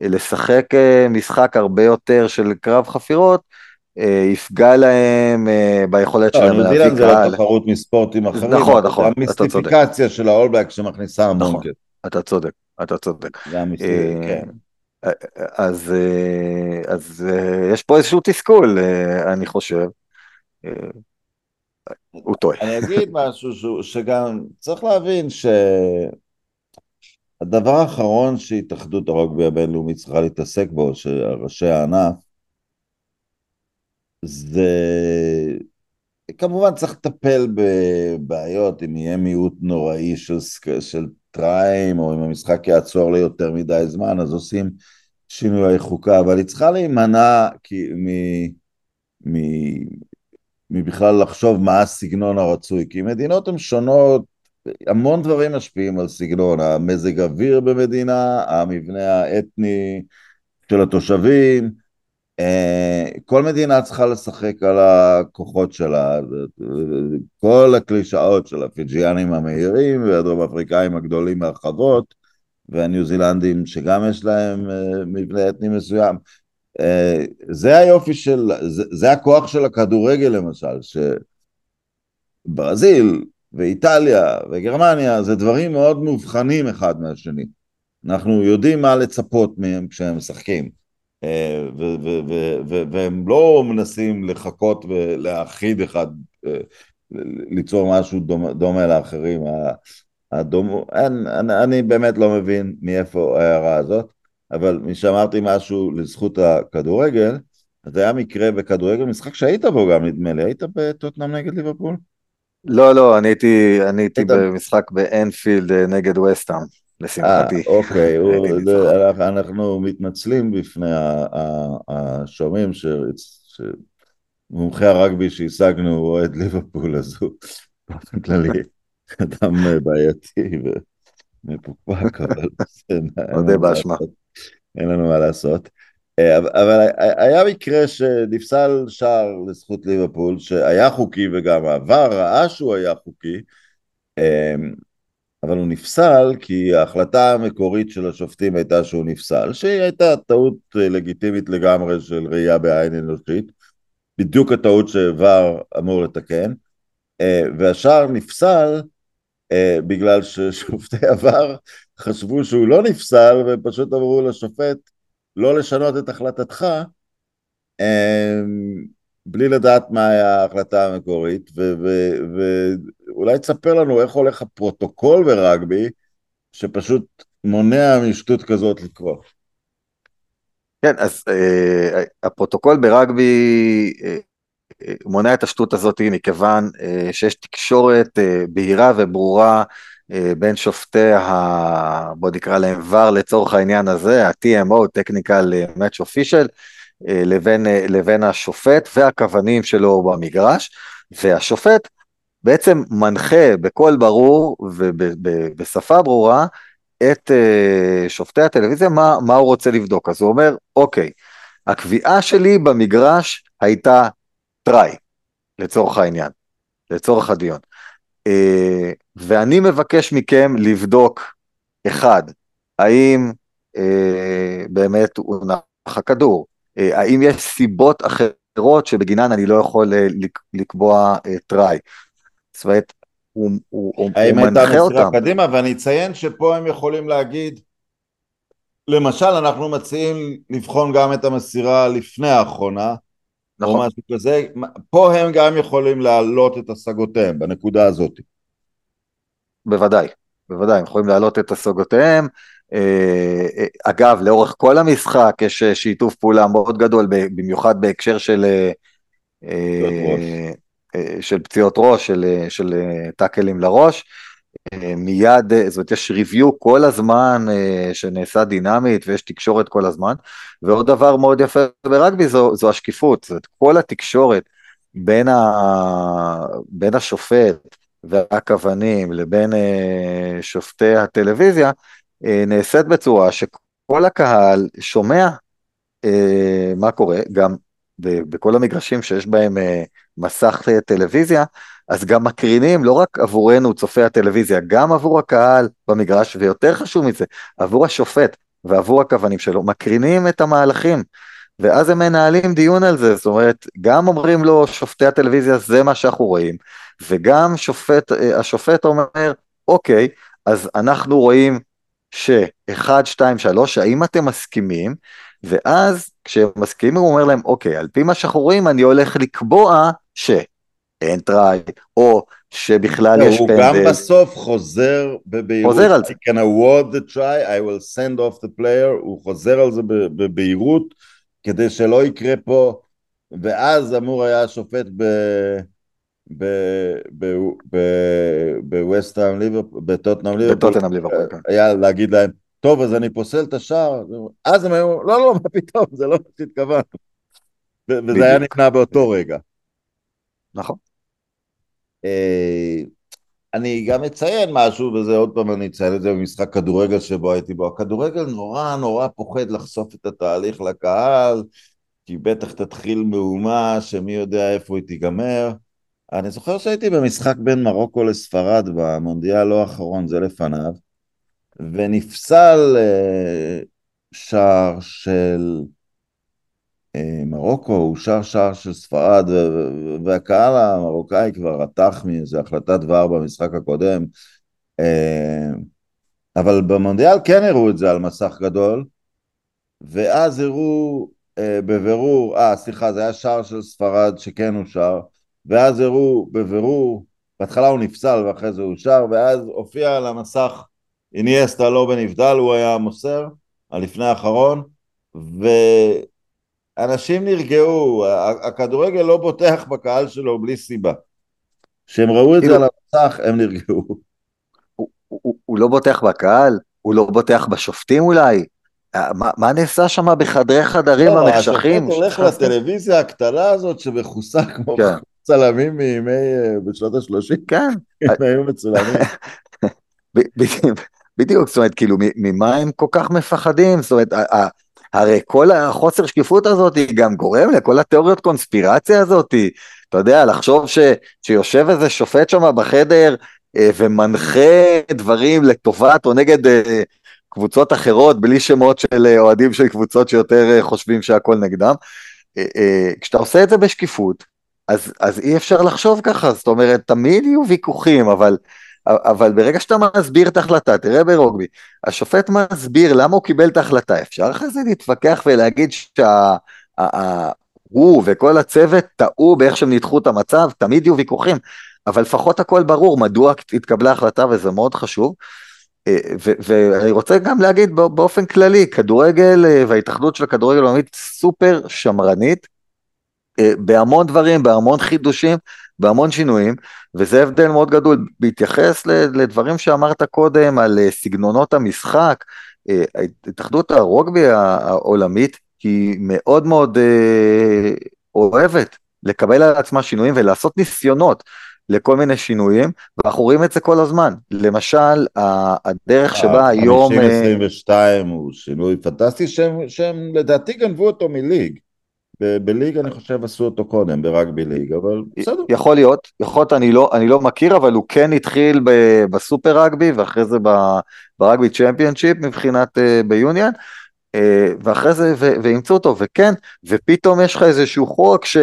לשחק uh, משחק הרבה יותר של קרב חפירות, uh, יפגע להם uh, ביכולת לא, שלהם להביא קהל. ניו זילנד זה לא תחרות מספורטים אחרים, נכון, נכון, אתה צודק. המיסטיפיקציה של האולבק שמכניסה המון נכון, אתה צודק, אתה צודק. כן. אז, אז יש פה איזשהו תסכול, אני חושב. הוא טועה. אני אגיד משהו שגם צריך להבין שהדבר האחרון שהתאחדות הרוגבי הבינלאומית צריכה להתעסק בו, שראשי הענף, זה כמובן צריך לטפל בבעיות אם יהיה מיעוט נוראי של, של טריים, או אם המשחק יעצור ליותר מדי זמן, אז עושים שינוי חוקה, אבל היא צריכה להימנע מ... מ... מבכלל לחשוב מה הסגנון הרצוי, כי מדינות הן שונות, המון דברים משפיעים על סגנון, המזג אוויר במדינה, המבנה האתני של התושבים, אה, כל מדינה צריכה לשחק על הכוחות שלה, כל הקלישאות של הפיג'יאנים המהירים והדרום אפריקאים הגדולים מהרחבות והניו זילנדים שגם יש להם אה, מבנה אתני מסוים. אה, זה היופי של, זה, זה הכוח של הכדורגל למשל, שברזיל ואיטליה וגרמניה זה דברים מאוד מובחנים אחד מהשני. אנחנו יודעים מה לצפות מהם כשהם משחקים. אה, והם לא מנסים לחכות ולהאחיד אחד, ליצור משהו דומה, דומה לאחרים. הדומו, אין, אני, אני באמת לא מבין מאיפה ההערה הזאת, אבל משאמרתי משהו לזכות הכדורגל, אז היה מקרה בכדורגל, משחק שהיית בו גם נדמה לי, היית בטוטנאם נגד ליברפול? לא, לא, אני הייתי, אני הייתי במשחק באנפילד אה, נגד וסטאם, לשמחתי. אה, אוקיי, אנחנו מתנצלים בפני השומעים שמומחי הרגבי שהשגנו הוא אוהד ליברפול, אז הוא באופן כללי אדם בעייתי ומפוקפק, אבל מודה באשמה. אין לנו מה לעשות. אה, אבל היה מקרה שנפסל שער לזכות ליברפול, שהיה חוקי וגם העבר ראה שהוא היה חוקי, אה, אבל הוא נפסל כי ההחלטה המקורית של השופטים הייתה שהוא נפסל, שהיא הייתה טעות לגיטימית לגמרי של ראייה בעין אנושית, בדיוק הטעות שוואר אמור לתקן, אה, והשער נפסל אה, בגלל ששופטי VAR חשבו שהוא לא נפסל ופשוט אמרו לשופט לא לשנות את החלטתך אה, בלי לדעת מה היה ההחלטה המקורית ואולי תספר לנו איך הולך הפרוטוקול ברוגבי שפשוט מונע משטות כזאת לקרות. כן, אז אה, הפרוטוקול ברוגבי אה, מונע את השטות הזאת מכיוון אה, שיש תקשורת אה, בהירה וברורה אה, בין שופטי ה... בוא נקרא להם ור לצורך העניין הזה, ה-TMO, Technical Match Official, לבין, לבין השופט והכוונים שלו במגרש, והשופט בעצם מנחה בקול ברור ובשפה ברורה את שופטי הטלוויזיה מה, מה הוא רוצה לבדוק. אז הוא אומר, אוקיי, הקביעה שלי במגרש הייתה טראי, לצורך העניין, לצורך הדיון. Uh, ואני מבקש מכם לבדוק, אחד, האם uh, באמת הוא נח הכדור, uh, האם יש סיבות אחרות שבגינן אני לא יכול uh, לקבוע uh, טראי. זאת אומרת, הוא, הוא, הוא מנחה אותם. האם הייתה מסירה קדימה, ואני אציין שפה הם יכולים להגיד, למשל אנחנו מציעים לבחון גם את המסירה לפני האחרונה, נכון. או משהו כזה, פה הם גם יכולים להעלות את השגותיהם בנקודה הזאת. בוודאי, בוודאי, הם יכולים להעלות את השגותיהם. אה, אה, אגב, לאורך כל המשחק יש אה, שיתוף פעולה מאוד גדול, במיוחד בהקשר של של פציעות ראש, של, של טאקלים לראש. מיד, זאת אומרת, יש ריוויו כל הזמן שנעשה דינמית ויש תקשורת כל הזמן. ועוד דבר מאוד יפה ברגבי זו, זו השקיפות, זאת אומרת, כל התקשורת בין, ה, בין השופט והכוונים לבין שופטי הטלוויזיה נעשית בצורה שכל הקהל שומע מה קורה, גם בכל המגרשים שיש בהם מסך טלוויזיה, אז גם מקרינים לא רק עבורנו צופי הטלוויזיה, גם עבור הקהל במגרש, ויותר חשוב מזה, עבור השופט ועבור הכוונים שלו, מקרינים את המהלכים, ואז הם מנהלים דיון על זה, זאת אומרת, גם אומרים לו שופטי הטלוויזיה זה מה שאנחנו רואים, וגם שופט, השופט אומר, אוקיי, אז אנחנו רואים ש-1, 2, 3, האם אתם מסכימים? ואז כשהם מסכימים הוא אומר להם, אוקיי, על פי מה שאנחנו רואים אני הולך לקבוע ש... אין טראי, או שבכלל יש פנדל. הוא גם בסוף חוזר בבהירות. חוזר על זה. I can award the try, I will send off the player, הוא חוזר על זה בבהירות, כדי שלא יקרה פה, ואז אמור היה השופט ב... בווסטהאם ליברפול, בטוטנאם ליברפול, כן. היה להגיד להם, טוב אז אני פוסל את השער, אז הם היו, לא לא מה פתאום, זה לא מה שהתכוונו, וזה היה נמנע באותו רגע. נכון. אה, אני גם אציין משהו, וזה עוד פעם אני אציין את זה במשחק כדורגל שבו הייתי בו, הכדורגל נורא נורא פוחד לחשוף את התהליך לקהל, כי בטח תתחיל מהומה שמי יודע איפה היא תיגמר. אני זוכר שהייתי במשחק בין מרוקו לספרד במונדיאל לא האחרון, זה לפניו, ונפסל אה, שער של מרוקו, הוא שר שער של ספרד, והקהל המרוקאי כבר רתח מאיזו החלטת דבר במשחק הקודם, אה, אבל במונדיאל כן הראו את זה על מסך גדול, ואז הראו אה, בבירור, אה סליחה זה היה שער של ספרד שכן הוא שר, ואז הראו בבירור, בהתחלה הוא נפסל ואחרי זה הוא שר, ואז הופיע על המסך איניאסטה לא בנבדל, הוא היה מוסר, הלפני האחרון, ו... אנשים נרגעו, הכדורגל לא בוטח בקהל שלו בלי סיבה. כשהם ראו את זה על המסך, הם נרגעו. הוא, הוא, הוא לא בוטח בקהל? הוא לא בוטח בשופטים אולי? אה, מה, מה נעשה שם בחדרי חדרים לא, המחשכים? השופט הולך לטלוויזיה הקטנה הזאת שמכוסה כמו כן. צלמים מימי, אה, בשנות ה-30? כן. הם היו מצולמים. בדיוק, זאת אומרת, כאילו, ממה הם כל כך מפחדים? זאת אומרת, הרי כל החוסר שקיפות הזאת גם גורם לכל התיאוריות קונספירציה הזאת, אתה יודע, לחשוב ש, שיושב איזה שופט שם בחדר אה, ומנחה דברים לטובת או נגד אה, קבוצות אחרות, בלי שמות של אה, אוהדים של קבוצות שיותר אה, חושבים שהכל נגדם. אה, אה, כשאתה עושה את זה בשקיפות, אז, אז אי אפשר לחשוב ככה, זאת אומרת, תמיד יהיו ויכוחים, אבל אבל ברגע שאתה מסביר את ההחלטה, תראה ברוגבי, השופט מסביר למה הוא קיבל את ההחלטה, אפשר אחרי זה להתווכח ולהגיד שהוא וכל הצוות טעו באיך שהם ניתחו את המצב, תמיד יהיו ויכוחים, אבל לפחות הכל ברור מדוע התקבלה החלטה וזה מאוד חשוב. אה, ואני רוצה גם להגיד באופן כללי, כדורגל אה, וההתאחדות של הכדורגל העולמית סופר שמרנית, בהמון דברים, בהמון חידושים, בהמון שינויים, וזה הבדל מאוד גדול. בהתייחס לדברים שאמרת קודם על אה, סגנונות המשחק, אה, התאחדות הרוגבי העולמית היא מאוד מאוד אוהבת לקבל על עצמה שינויים ולעשות ניסיונות לכל מיני שינויים, ואנחנו רואים את זה כל הזמן. למשל, הדרך שבה היום... 50-22 הוא שינוי פנטסטי, שהם, שהם לדעתי גנבו אותו מליג. בליג אני חושב עשו אותו קודם, ברגבי ליג, אבל בסדר. יכול להיות, יכול להיות, אני לא, אני לא מכיר, אבל הוא כן התחיל בסופר רגבי, ואחרי זה ברגבי צ'מפיונשיפ מבחינת אה, ביוניאן, אה, ואחרי זה, ואימצו אותו, וכן, ופתאום יש לך איזשהו חוק ש...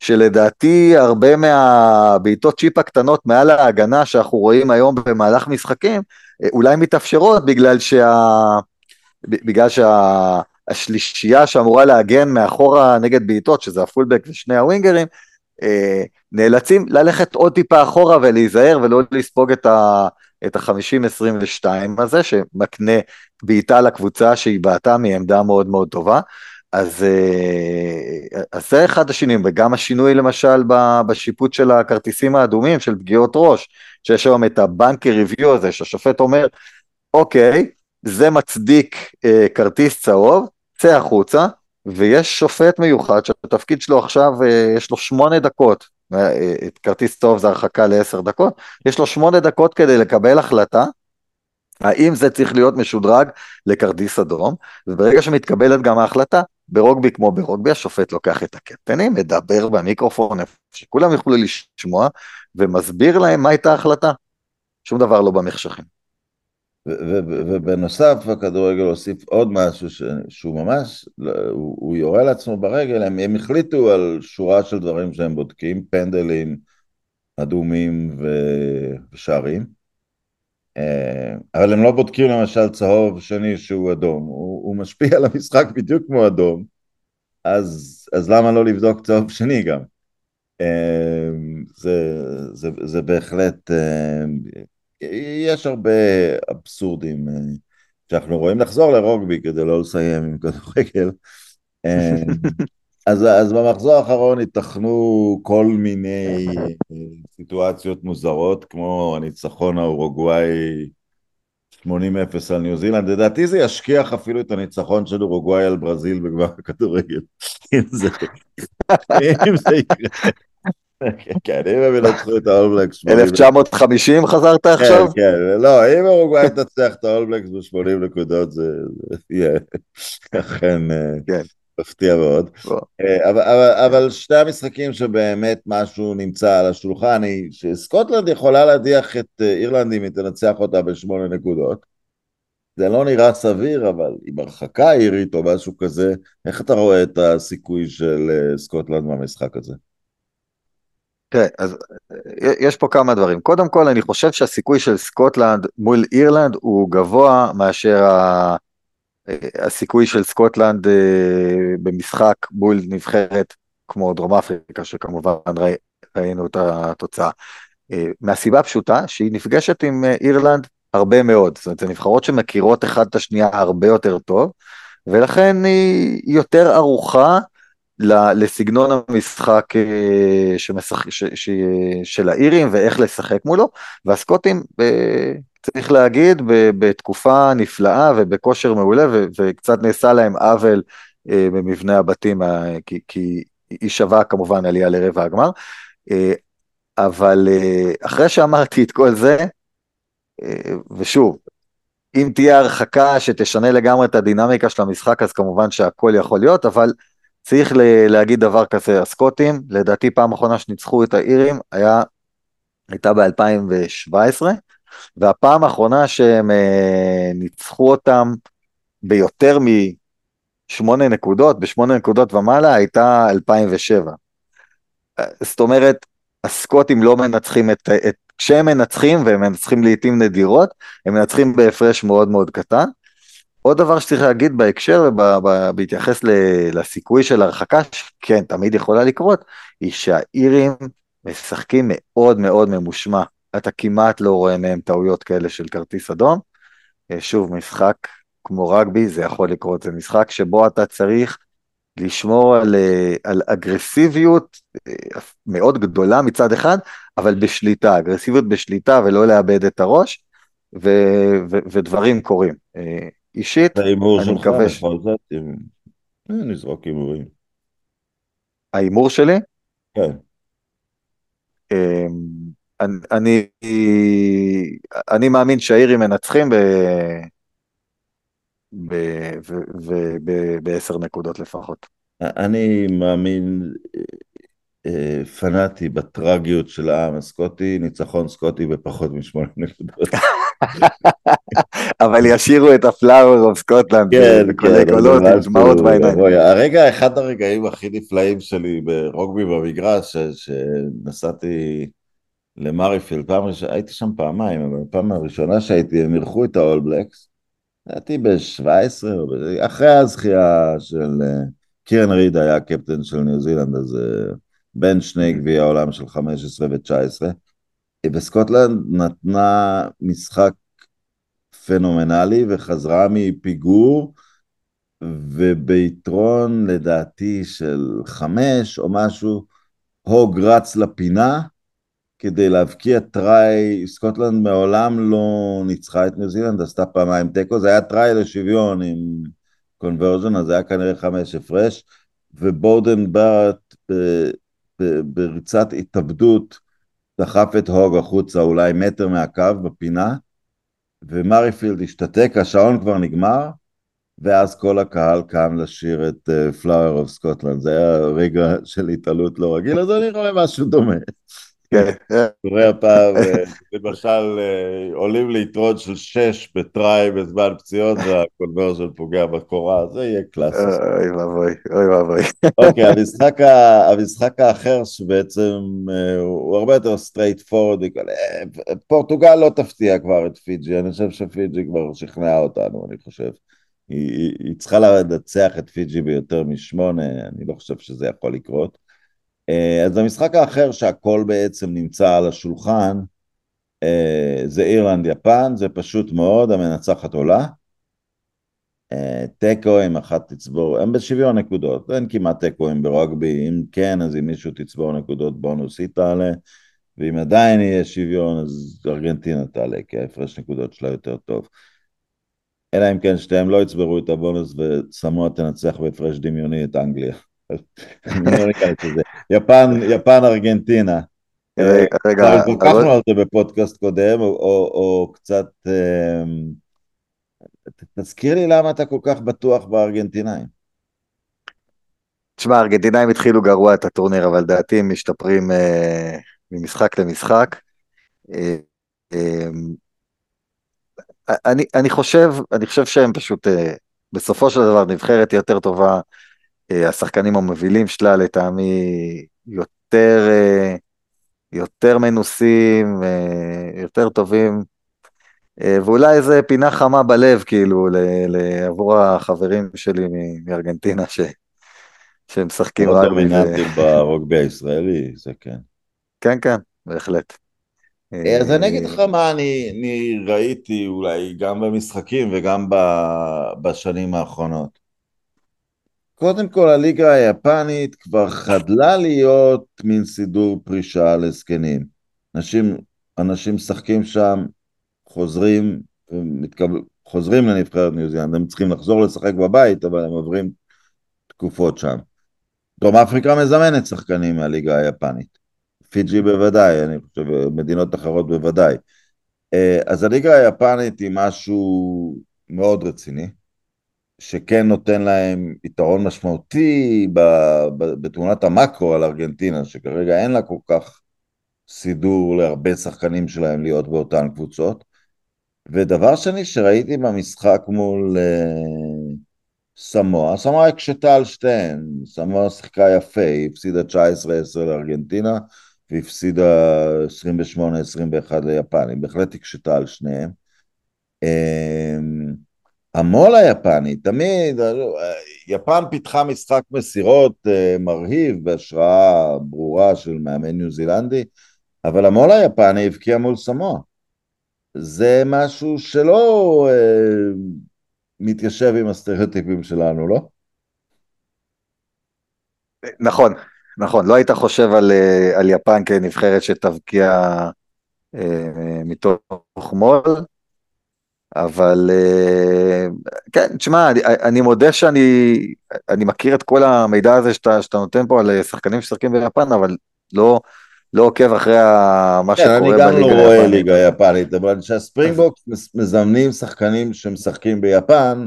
שלדעתי הרבה מהבעיטות צ'יפ הקטנות מעל ההגנה שאנחנו רואים היום במהלך משחקים, אה, אולי מתאפשרות בגלל שה... בגלל שה... השלישייה שאמורה להגן מאחורה נגד בעיטות, שזה הפולבק ושני הווינגרים, אה, נאלצים ללכת עוד טיפה אחורה ולהיזהר ולא לספוג את ה... את ה-50-22 הזה, שמקנה בעיטה לקבוצה שהיא בעטה מעמדה מאוד מאוד טובה. אז, אה, אז זה אחד השינויים, וגם השינוי למשל בשיפוט של הכרטיסים האדומים, של פגיעות ראש, שיש היום את הבנקר ריוויו הזה, שהשופט אומר, אוקיי, זה מצדיק אה, כרטיס צהוב, צא החוצה, ויש שופט מיוחד שהתפקיד שלו עכשיו, אה, יש לו שמונה דקות, אה, אה, כרטיס צהוב זה הרחקה לעשר דקות, יש לו שמונה דקות כדי לקבל החלטה האם זה צריך להיות משודרג לכרטיס אדום, וברגע שמתקבלת גם ההחלטה, ברוגבי כמו ברוגבי, השופט לוקח את הקפטנים, מדבר במיקרופון, שכולם יוכלו לשמוע, ומסביר להם מה הייתה ההחלטה. שום דבר לא במחשכים. ובנוסף, הכדורגל הוסיף עוד משהו שהוא ממש, הוא, הוא יורה לעצמו ברגל, הם, הם החליטו על שורה של דברים שהם בודקים, פנדלים, אדומים ושערים. אה, אבל הם לא בודקים למשל צהוב שני שהוא אדום, הוא, הוא משפיע על המשחק בדיוק כמו אדום, אז, אז למה לא לבדוק צהוב שני גם? אה, זה, זה, זה בהחלט, אה, יש הרבה אבסורדים שאנחנו רואים לחזור לרוגבי כדי לא לסיים עם כדורגל. אז, אז במחזור האחרון ייתכנו כל מיני סיטואציות מוזרות, כמו הניצחון האורוגוואי 80-0 על ניו זילנד, לדעתי זה ישכיח אפילו את הניצחון של אורוגוואי על ברזיל בגמר הכדורגל, אם זה יקרה. כן, אם הם ינצחו את האולבלקס 1950 חזרת כן, עכשיו? כן, לא, אם אורוגוואי תצליח את האולבלקס ב-80 נקודות זה יהיה אכן אה, כן. מפתיע מאוד. אה, אבל, שתי המשחקים שבאמת משהו נמצא על השולחן שסקוטלנד יכולה להדיח את אה, אירלנד אם היא תנצח אותה בשמונה נקודות. זה לא נראה סביר, אבל עם הרחקה אירית או משהו כזה, איך אתה רואה את הסיכוי של סקוטלנד במשחק הזה? תראה, אז יש פה כמה דברים. קודם כל, אני חושב שהסיכוי של סקוטלנד מול אירלנד הוא גבוה מאשר ה... הסיכוי של סקוטלנד אה, במשחק מול נבחרת כמו דרום אפריקה, שכמובן ראי, ראינו את התוצאה. אה, מהסיבה הפשוטה שהיא נפגשת עם אה, אירלנד הרבה מאוד, זאת אומרת, זה נבחרות שמכירות אחת את השנייה הרבה יותר טוב, ולכן היא יותר ערוכה לסגנון המשחק שמשחק, ש, ש, של האירים ואיך לשחק מולו, והסקוטים צריך להגיד, בתקופה נפלאה ובכושר מעולה, וקצת נעשה להם עוול אה, במבנה הבתים, אה, כי, כי היא שווה כמובן עלייה לרבע הגמר. אה, אבל אחרי שאמרתי את כל זה, ושוב, אם תהיה הרחקה שתשנה לגמרי את הדינמיקה של המשחק, אז כמובן שהכל יכול להיות, אבל צריך להגיד דבר כזה, הסקוטים, לדעתי פעם אחרונה שניצחו את האירים, היה, הייתה ב-2017, והפעם האחרונה שהם אה, ניצחו אותם ביותר משמונה נקודות, בשמונה נקודות ומעלה, הייתה 2007. זאת אומרת, הסקוטים לא מנצחים את, את כשהם מנצחים, והם מנצחים לעיתים נדירות, הם מנצחים בהפרש מאוד מאוד קטן. עוד דבר שצריך להגיד בהקשר ובהתייחס לסיכוי של הרחקה, שכן, תמיד יכולה לקרות, היא שהאירים משחקים מאוד מאוד ממושמע. אתה כמעט לא רואה מהם טעויות כאלה של כרטיס אדום. אה, שוב, משחק כמו רגבי, זה יכול לקרות, זה משחק שבו אתה צריך לשמור על, אה, על אגרסיביות אה, מאוד גדולה מצד אחד, אבל בשליטה, אגרסיביות בשליטה ולא לאבד את הראש, ו, ו, ודברים קורים. אישית, אני מקווה ש... נזרוק הימורים. ההימור שלי? כן. אמ, אני, אני מאמין שהאירים מנצחים בעשר נקודות לפחות. אני מאמין אה, פנאטי בטרגיות של העם הסקוטי, ניצחון סקוטי בפחות משמונה נקודות. אבל ישירו את ה Flower of Scotland בקולי קולות עם דמעות בעיניים. הרגע, אחד הרגעים הכי נפלאים שלי ברוגבי במגרש, שנסעתי למריפילד, פעם ראשונה, הייתי שם פעמיים, אבל הפעם הראשונה שהייתי, הם אירחו את האול בלקס, הייתי ב-17, אחרי הזכייה של אה, קירן ריד היה קפטן של ניו זילנד, אז אה, בין שני גביעי העולם של 15 ו-19, וסקוטלנד נתנה משחק פנומנלי וחזרה מפיגור וביתרון לדעתי של חמש או משהו, הוג רץ לפינה כדי להבקיע try, סקוטלנד מעולם לא ניצחה את ניו זילנד, עשתה פעמיים תיקו, זה היה try לשוויון עם conversion, אז זה היה כנראה חמש הפרש, ובודן בארט בריצת התאבדות דחף את הוג החוצה אולי מטר מהקו בפינה, ומארייפילד השתתק, השעון כבר נגמר, ואז כל הקהל קם לשיר את Flower of Scotland, זה היה רגע של התעלות לא רגיל, אז אני רואה משהו דומה. כן. קורה הפעם, אה, למשל, אה, עולים ליתרון של שש ב try בזמן פציעות וה conversion פוגע בקורה, זה יהיה קלאסי. אוי ואבוי, אוי ואבוי. אוקיי, המשחק האחר שבעצם אה, הוא הרבה יותר straightforward, פורטוגל לא תפתיע כבר את פיג'י, אני חושב שפיג'י כבר שכנעה אותנו, אני חושב. היא, היא צריכה לנצח את פיג'י ביותר משמונה, אני לא חושב שזה יכול לקרות. אה, אז המשחק האחר שהכל בעצם נמצא על השולחן אה, זה אירלנד יפן, זה פשוט מאוד, המנצחת עולה. אה, תיקו עם אחת תצבור, הם בשוויון נקודות, אין כמעט תיקואים ברוגבי, אם כן אז אם מישהו תצבור נקודות בונוס היא תעלה, ואם עדיין יהיה שוויון אז ארגנטינה תעלה, כי ההפרש נקודות שלה יותר טוב. אלא אם כן שתיהם לא יצברו את הבונוס וסמואה תנצח בהפרש דמיוני את אנגליה. לא יפן, יפן, ארגנטינה. רגע, התווכחנו על זה בפודקאסט קודם, או קצת... אמ, תזכיר לי למה אתה כל כך בטוח בארגנטינאים. תשמע, הארגנטינאים התחילו גרוע את הטורניר, אבל לדעתי הם משתפרים אה, ממשחק למשחק. אה, אה, אני, אני חושב, אני חושב שהם פשוט, אה, בסופו של דבר נבחרת יותר טובה אה, השחקנים המובילים שלה לטעמי יותר, אה, יותר מנוסים, אה, יותר טובים, ואולי איזה פינה חמה בלב כאילו עבור החברים שלי מארגנטינה ש... שהם משחקים רק... דומיננטים ברוגבי הישראלי, זה כן. כן, כן, בהחלט. אז אני אגיד לך מה אני, אני ראיתי אולי גם במשחקים וגם בשנים האחרונות. קודם כל הליגה היפנית כבר חדלה להיות מין סידור פרישה לזקנים. אנשים, אנשים משחקים שם, חוזרים, מתקבל, חוזרים לנבחרת ניו זילנד, הם צריכים לחזור לשחק בבית, אבל הם עוברים תקופות שם. דרום אפריקה מזמנת שחקנים מהליגה היפנית. פיג'י בוודאי, אני חושב, מדינות אחרות בוודאי. אה, אז הליגה היפנית היא משהו מאוד רציני. שכן נותן להם יתרון משמעותי בתמונת המקרו על ארגנטינה, שכרגע אין לה כל כך סידור להרבה שחקנים שלהם להיות באותן קבוצות. ודבר שני שראיתי במשחק מול uh, סמואה, סמואה הקשתה על שתיהן, סמואה שיחקה יפה, היא הפסידה 19-10 לארגנטינה והפסידה 28-21 ליפן, היא בהחלט הקשתה על שניהם. המו"ל היפני, תמיד, יפן פיתחה משחק מסירות uh, מרהיב בהשראה ברורה של מאמן ניו זילנדי, אבל המו"ל היפני הבקיע מול סמואה. זה משהו שלא uh, מתיישב עם הסטריאוטיפים שלנו, לא? נכון, נכון, לא היית חושב על, uh, על יפן כנבחרת שתבקיע uh, מתוך מו"ל, אבל אה, כן, תשמע, אני, אני מודה שאני אני מכיר את כל המידע הזה שאתה, שאתה נותן פה על שחקנים ששחקים ביפן, אבל לא, לא עוקב אחרי מה כן, שקורה בליגה היפנית. אני גם לא רואה ליגה יפנית, אבל כשהספרינגבוקס מזמנים שחקנים שמשחקים ביפן,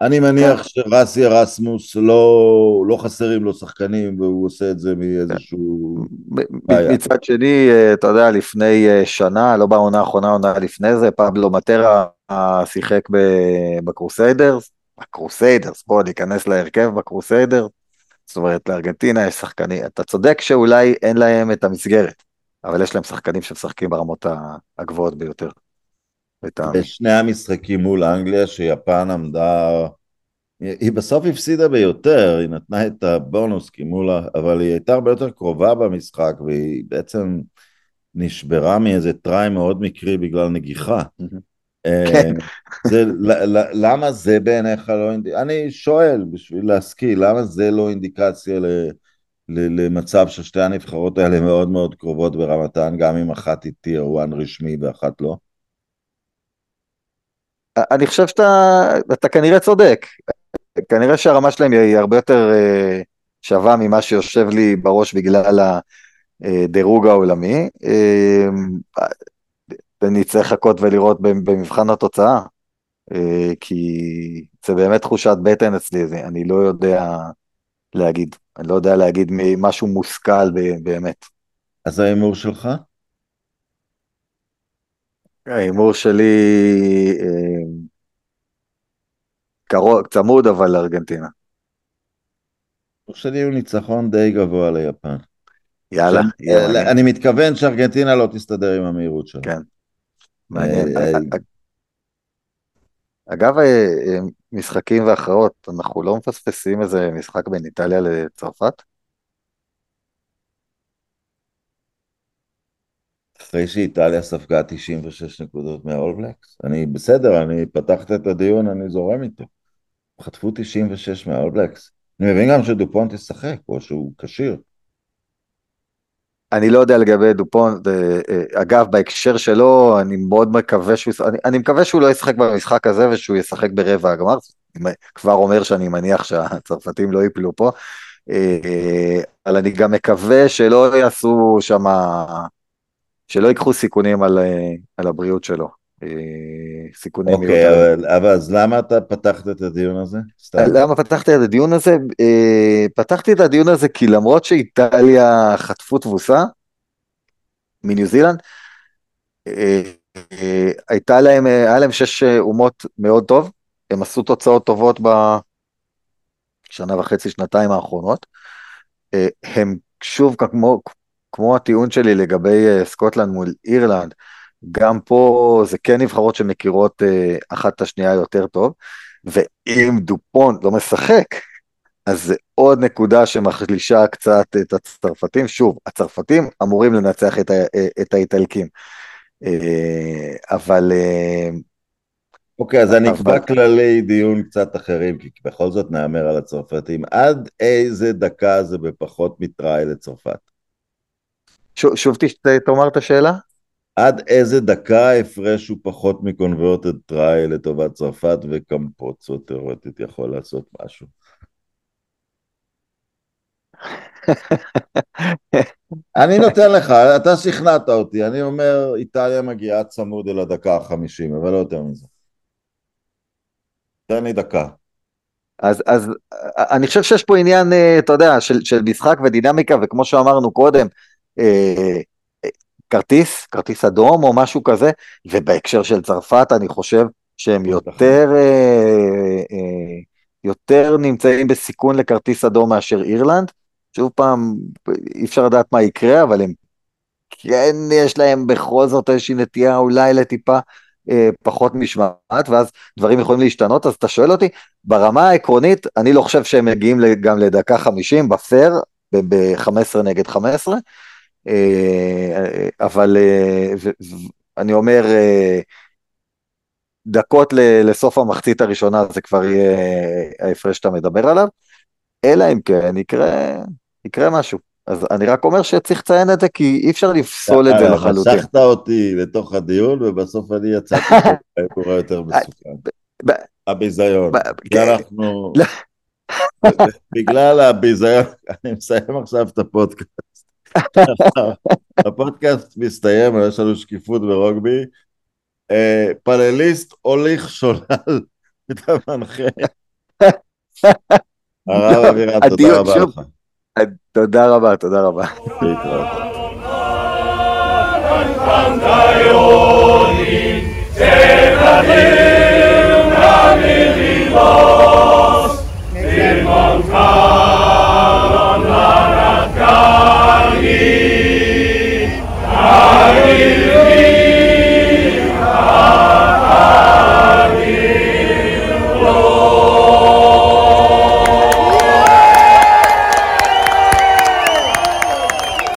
אני מניח שרסי ארסמוס לא, לא חסרים לו שחקנים והוא עושה את זה מאיזשהו. מצד שני, אה, אתה יודע, לפני אה, שנה, לא בעונה האחרונה, עונה לפני זה, פבלו מטרה אה, שיחק בקרוסיידרס, בקרוסיידרס, בוא ניכנס להרכב בקרוסיידרס, זאת אומרת לארגנטינה יש שחקנים, אתה צודק שאולי אין להם את המסגרת, אבל יש להם שחקנים שמשחקים ברמות הגבוהות ביותר. בשני המשחקים מול אנגליה שיפן עמדה, היא בסוף הפסידה ביותר, היא נתנה את הבונוס מול, אבל היא הייתה הרבה יותר קרובה במשחק והיא בעצם נשברה מאיזה טראי מאוד מקרי בגלל נגיחה. כן. זה, למה זה בעיניך לא אינדיקציה? אני שואל בשביל להשכיל, למה זה לא אינדיקציה ל... למצב ששתי הנבחרות האלה מאוד מאוד קרובות ברמתן, גם אם אחת היא טיר 1 רשמי ואחת לא? אני חושב שאתה אתה כנראה צודק. כנראה שהרמה שלהם היא הרבה יותר אה, שווה ממה שיושב לי בראש בגלל הדירוג העולמי. אה, ונצטרך לחכות ולראות במבחן התוצאה, אה, כי זה באמת תחושת בטן אצלי, אני לא יודע להגיד, אני לא יודע להגיד משהו מושכל באמת. אז ההימור שלך? ההימור שלי אה, קרוב, צמוד אבל לארגנטינה. ההימור שלי הוא ניצחון די גבוה ליפן. יאללה. יאללה. אני מתכוון שארגנטינה לא תסתדר עם המהירות שלה. כן. אה, אגב, משחקים והכרעות, אנחנו לא מפספסים איזה משחק בין איטליה לצרפת? אחרי שאיטליה ספגה 96 נקודות מהאולבלקס, אני בסדר, אני פתחת את הדיון, אני זורם איתו. חטפו 96 מהאולבלקס. אני מבין גם שדופונט ישחק, או שהוא כשיר. אני לא יודע לגבי דופון, אה, אגב בהקשר שלו אני מאוד מקווה שהוא, אני, אני מקווה שהוא לא ישחק במשחק הזה ושהוא ישחק ברבע הגמר, כבר אומר שאני מניח שהצרפתים לא ייפלו פה, אה, אבל אני גם מקווה שלא יעשו שם, שלא ייקחו סיכונים על, אה, על הבריאות שלו. סיכונים אוקיי, okay, אבל, אבל אז למה אתה פתחת את הדיון הזה? סתם. למה פתחתי את הדיון הזה? פתחתי את הדיון הזה כי למרות שאיטליה חטפו תבוסה מניו זילנד, הייתה להם, היה להם שש אומות מאוד טוב, הם עשו תוצאות טובות בשנה וחצי, שנתיים האחרונות. הם שוב, כמו, כמו הטיעון שלי לגבי סקוטלנד מול אירלנד, גם פה זה כן נבחרות שמכירות אה, אחת את השנייה יותר טוב, ואם דופון לא משחק, אז זה עוד נקודה שמחלישה קצת את הצרפתים. שוב, הצרפתים אמורים לנצח את, ה, אה, את האיטלקים. אה, אבל... אה, אוקיי, אז אני אקבע כללי דיון קצת אחרים, כי בכל זאת נאמר על הצרפתים. עד איזה דקה זה בפחות מטראי לצרפת? שוב, תאמר את השאלה? עד איזה דקה ההפרש הוא פחות מקונברטד טריי לטובת צרפת וקמפוצו תיאורטית יכול לעשות משהו. אני נותן לך, אתה שכנעת אותי, אני אומר איטליה מגיעה צמוד אל הדקה החמישים, אבל לא יותר מזה. תן לי דקה. אז, אז אני חושב שיש פה עניין, אה, אתה יודע, של, של משחק ודינמיקה, וכמו שאמרנו קודם, כרטיס, כרטיס אדום או משהו כזה, ובהקשר של צרפת אני חושב שהם יותר, אה, אה, יותר נמצאים בסיכון לכרטיס אדום מאשר אירלנד. שוב פעם, אי אפשר לדעת מה יקרה, אבל הם כן, יש להם בכל זאת איזושהי נטייה אולי לטיפה אה, פחות משמעת, ואז דברים יכולים להשתנות, אז אתה שואל אותי, ברמה העקרונית, אני לא חושב שהם מגיעים גם לדקה 50 בפייר, ב-15 נגד 15, אה, אבל אה, אני אומר, אה, דקות לסוף המחצית הראשונה זה כבר יהיה ההפרש שאתה מדבר עליו, אלא אם כן יקרה, יקרה משהו. אז אני רק אומר שצריך לציין את זה, כי אי אפר לפסול את זה לחלוטין. משכת אותי לתוך הדיון, ובסוף אני יצאתי קורה יותר מסוכן. הביזיון. אנחנו... לא. בגלל הביזיון, אני מסיים עכשיו את הפודקאסט. הפודקאסט מסתיים, יש לנו שקיפות ברוגבי. אה, פאנליסט הוליך שולל את המנחה. הרב אבירן, תודה רבה לך. תודה רבה, תודה רבה. להתראות. God